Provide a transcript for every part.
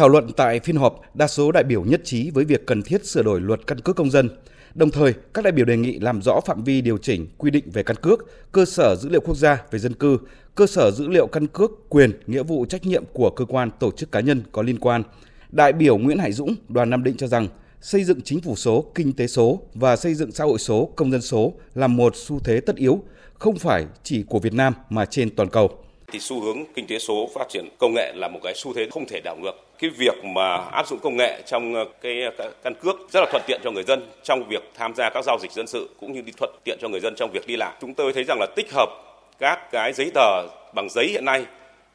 Thảo luận tại phiên họp, đa số đại biểu nhất trí với việc cần thiết sửa đổi luật căn cước công dân. Đồng thời, các đại biểu đề nghị làm rõ phạm vi điều chỉnh quy định về căn cước, cơ sở dữ liệu quốc gia về dân cư, cơ sở dữ liệu căn cước, quyền, nghĩa vụ trách nhiệm của cơ quan tổ chức cá nhân có liên quan. Đại biểu Nguyễn Hải Dũng, đoàn Nam Định cho rằng xây dựng chính phủ số, kinh tế số và xây dựng xã hội số, công dân số là một xu thế tất yếu, không phải chỉ của Việt Nam mà trên toàn cầu thì xu hướng kinh tế số phát triển công nghệ là một cái xu thế không thể đảo ngược. Cái việc mà áp dụng công nghệ trong ờ, ờ, cái căn cước rất là thuận tiện cho người dân trong việc tham gia các giao dịch dân sự cũng như đi thuận tiện cho người dân trong việc đi lại. Chúng tôi thấy rằng là tích hợp các cái giấy tờ bằng giấy hiện nay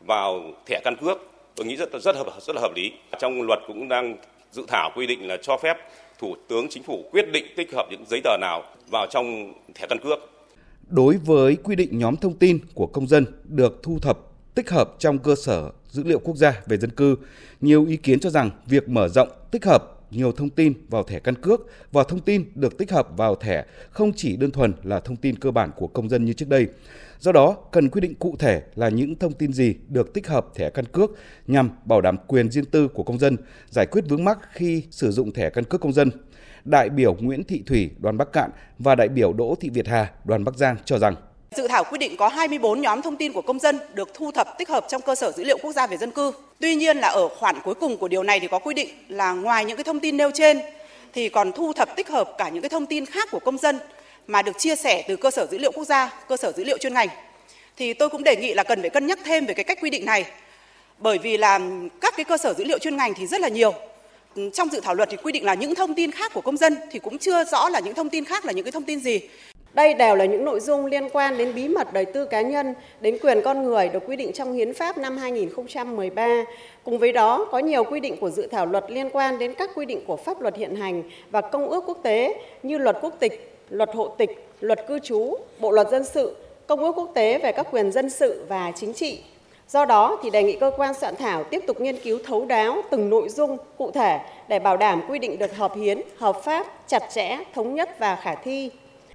vào thẻ căn cước, tôi nghĩ rất rất hợp, rất là hợp lý. Trong luật cũng đang dự thảo quy định là cho phép thủ tướng chính phủ quyết định tích hợp những giấy tờ nào vào trong thẻ căn cước đối với quy định nhóm thông tin của công dân được thu thập tích hợp trong cơ sở dữ liệu quốc gia về dân cư, nhiều ý kiến cho rằng việc mở rộng tích hợp nhiều thông tin vào thẻ căn cước và thông tin được tích hợp vào thẻ không chỉ đơn thuần là thông tin cơ bản của công dân như trước đây. Do đó, cần quy định cụ thể là những thông tin gì được tích hợp thẻ căn cước nhằm bảo đảm quyền riêng tư của công dân, giải quyết vướng mắc khi sử dụng thẻ căn cước công dân đại biểu Nguyễn Thị Thủy, đoàn Bắc Cạn và đại biểu Đỗ Thị Việt Hà, đoàn Bắc Giang cho rằng Dự thảo quy định có 24 nhóm thông tin của công dân được thu thập tích hợp trong cơ sở dữ liệu quốc gia về dân cư. Tuy nhiên là ở khoản cuối cùng của điều này thì có quy định là ngoài những cái thông tin nêu trên thì còn thu thập tích hợp cả những cái thông tin khác của công dân mà được chia sẻ từ cơ sở dữ liệu quốc gia, cơ sở dữ liệu chuyên ngành. Thì tôi cũng đề nghị là cần phải cân nhắc thêm về cái cách quy định này. Bởi vì là các cái cơ sở dữ liệu chuyên ngành thì rất là nhiều trong dự thảo luật thì quy định là những thông tin khác của công dân thì cũng chưa rõ là những thông tin khác là những cái thông tin gì. Đây đều là những nội dung liên quan đến bí mật đời tư cá nhân, đến quyền con người được quy định trong Hiến pháp năm 2013. Cùng với đó, có nhiều quy định của dự thảo luật liên quan đến các quy định của pháp luật hiện hành và công ước quốc tế như luật quốc tịch, luật hộ tịch, luật cư trú, bộ luật dân sự, công ước quốc tế về các quyền dân sự và chính trị, Do đó thì đề nghị cơ quan soạn thảo tiếp tục nghiên cứu thấu đáo từng nội dung cụ thể để bảo đảm quy định được hợp hiến, hợp pháp, chặt chẽ, thống nhất và khả thi.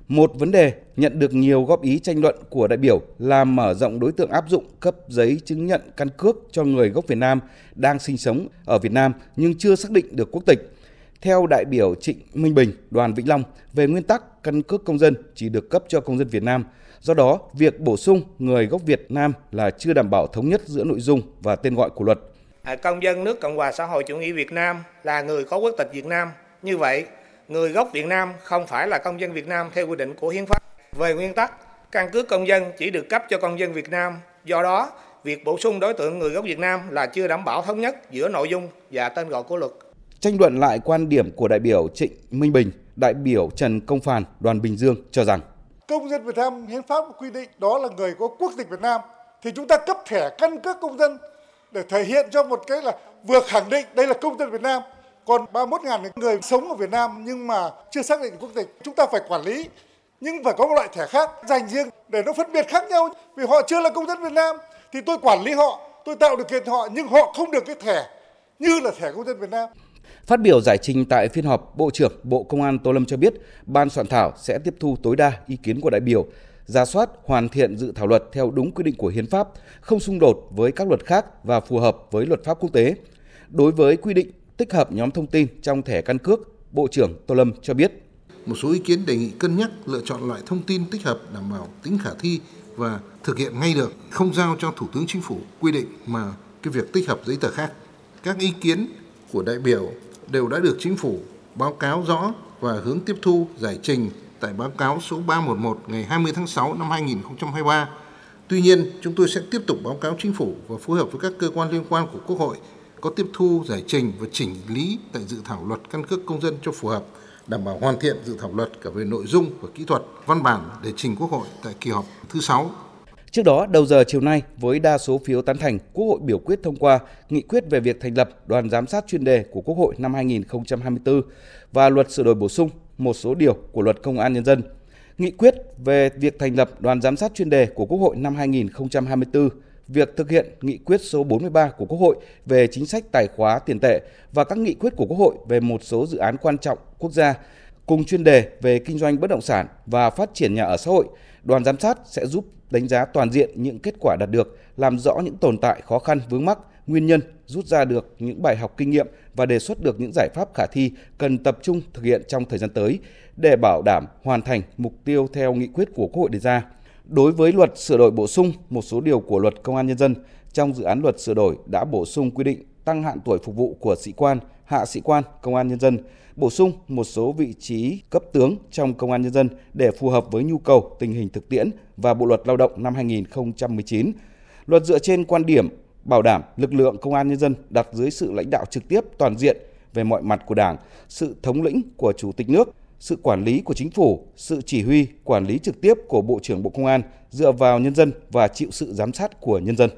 Một vấn đề nhận được nhiều góp ý tranh luận của đại biểu là mở rộng đối tượng áp dụng cấp giấy chứng nhận căn cước cho người gốc Việt Nam đang sinh sống ở Việt Nam nhưng chưa xác định được quốc tịch. Theo đại biểu Trịnh Minh Bình, đoàn Vĩnh Long, về nguyên tắc căn cước công dân chỉ được cấp cho công dân Việt Nam. Do đó, việc bổ sung người gốc Việt Nam là chưa đảm bảo thống nhất giữa nội dung và tên gọi của luật. À, công dân nước Cộng hòa xã hội chủ nghĩa Việt Nam là người có quốc tịch Việt Nam. Như vậy, người gốc Việt Nam không phải là công dân Việt Nam theo quy định của hiến pháp. Về nguyên tắc, căn cước công dân chỉ được cấp cho công dân Việt Nam. Do đó, việc bổ sung đối tượng người gốc Việt Nam là chưa đảm bảo thống nhất giữa nội dung và tên gọi của luật. Tranh luận lại quan điểm của đại biểu Trịnh Minh Bình, đại biểu Trần Công Phàn, đoàn Bình Dương cho rằng công dân Việt Nam hiến pháp quy định đó là người có quốc tịch Việt Nam, thì chúng ta cấp thẻ căn cước công dân để thể hiện cho một cái là vừa khẳng định đây là công dân Việt Nam. Còn 31.000 người sống ở Việt Nam nhưng mà chưa xác định quốc tịch, chúng ta phải quản lý. Nhưng phải có một loại thẻ khác dành riêng để nó phân biệt khác nhau. Vì họ chưa là công dân Việt Nam thì tôi quản lý họ, tôi tạo điều kiện cho họ, nhưng họ không được cái thẻ như là thẻ công dân Việt Nam. Phát biểu giải trình tại phiên họp, Bộ trưởng Bộ Công an Tô Lâm cho biết, ban soạn thảo sẽ tiếp thu tối đa ý kiến của đại biểu, ra soát hoàn thiện dự thảo luật theo đúng quy định của hiến pháp, không xung đột với các luật khác và phù hợp với luật pháp quốc tế. Đối với quy định tích hợp nhóm thông tin trong thẻ căn cước, Bộ trưởng Tô Lâm cho biết một số ý kiến đề nghị cân nhắc lựa chọn loại thông tin tích hợp đảm bảo tính khả thi và thực hiện ngay được, không giao cho Thủ tướng Chính phủ quy định mà cái việc tích hợp giấy tờ khác. Các ý kiến của đại biểu đều đã được chính phủ báo cáo rõ và hướng tiếp thu giải trình tại báo cáo số 311 ngày 20 tháng 6 năm 2023. Tuy nhiên, chúng tôi sẽ tiếp tục báo cáo chính phủ và phối hợp với các cơ quan liên quan của Quốc hội có tiếp thu, giải trình và chỉnh lý tại dự thảo luật căn cước công dân cho phù hợp, đảm bảo hoàn thiện dự thảo luật cả về nội dung và kỹ thuật văn bản để trình Quốc hội tại kỳ họp thứ 6 Trước đó, đầu giờ chiều nay, với đa số phiếu tán thành, Quốc hội biểu quyết thông qua nghị quyết về việc thành lập đoàn giám sát chuyên đề của Quốc hội năm 2024 và luật sửa đổi bổ sung một số điều của luật công an nhân dân. Nghị quyết về việc thành lập đoàn giám sát chuyên đề của Quốc hội năm 2024 việc thực hiện nghị quyết số 43 của Quốc hội về chính sách tài khóa tiền tệ và các nghị quyết của Quốc hội về một số dự án quan trọng quốc gia cùng chuyên đề về kinh doanh bất động sản và phát triển nhà ở xã hội, đoàn giám sát sẽ giúp đánh giá toàn diện những kết quả đạt được, làm rõ những tồn tại khó khăn vướng mắc, nguyên nhân, rút ra được những bài học kinh nghiệm và đề xuất được những giải pháp khả thi cần tập trung thực hiện trong thời gian tới để bảo đảm hoàn thành mục tiêu theo nghị quyết của Quốc hội đề ra. Đối với luật sửa đổi bổ sung một số điều của luật Công an nhân dân, trong dự án luật sửa đổi đã bổ sung quy định tăng hạn tuổi phục vụ của sĩ quan, hạ sĩ quan công an nhân dân, bổ sung một số vị trí cấp tướng trong công an nhân dân để phù hợp với nhu cầu tình hình thực tiễn và Bộ luật Lao động năm 2019. Luật dựa trên quan điểm bảo đảm lực lượng công an nhân dân đặt dưới sự lãnh đạo trực tiếp toàn diện về mọi mặt của Đảng, sự thống lĩnh của Chủ tịch nước, sự quản lý của chính phủ, sự chỉ huy, quản lý trực tiếp của Bộ trưởng Bộ Công an dựa vào nhân dân và chịu sự giám sát của nhân dân.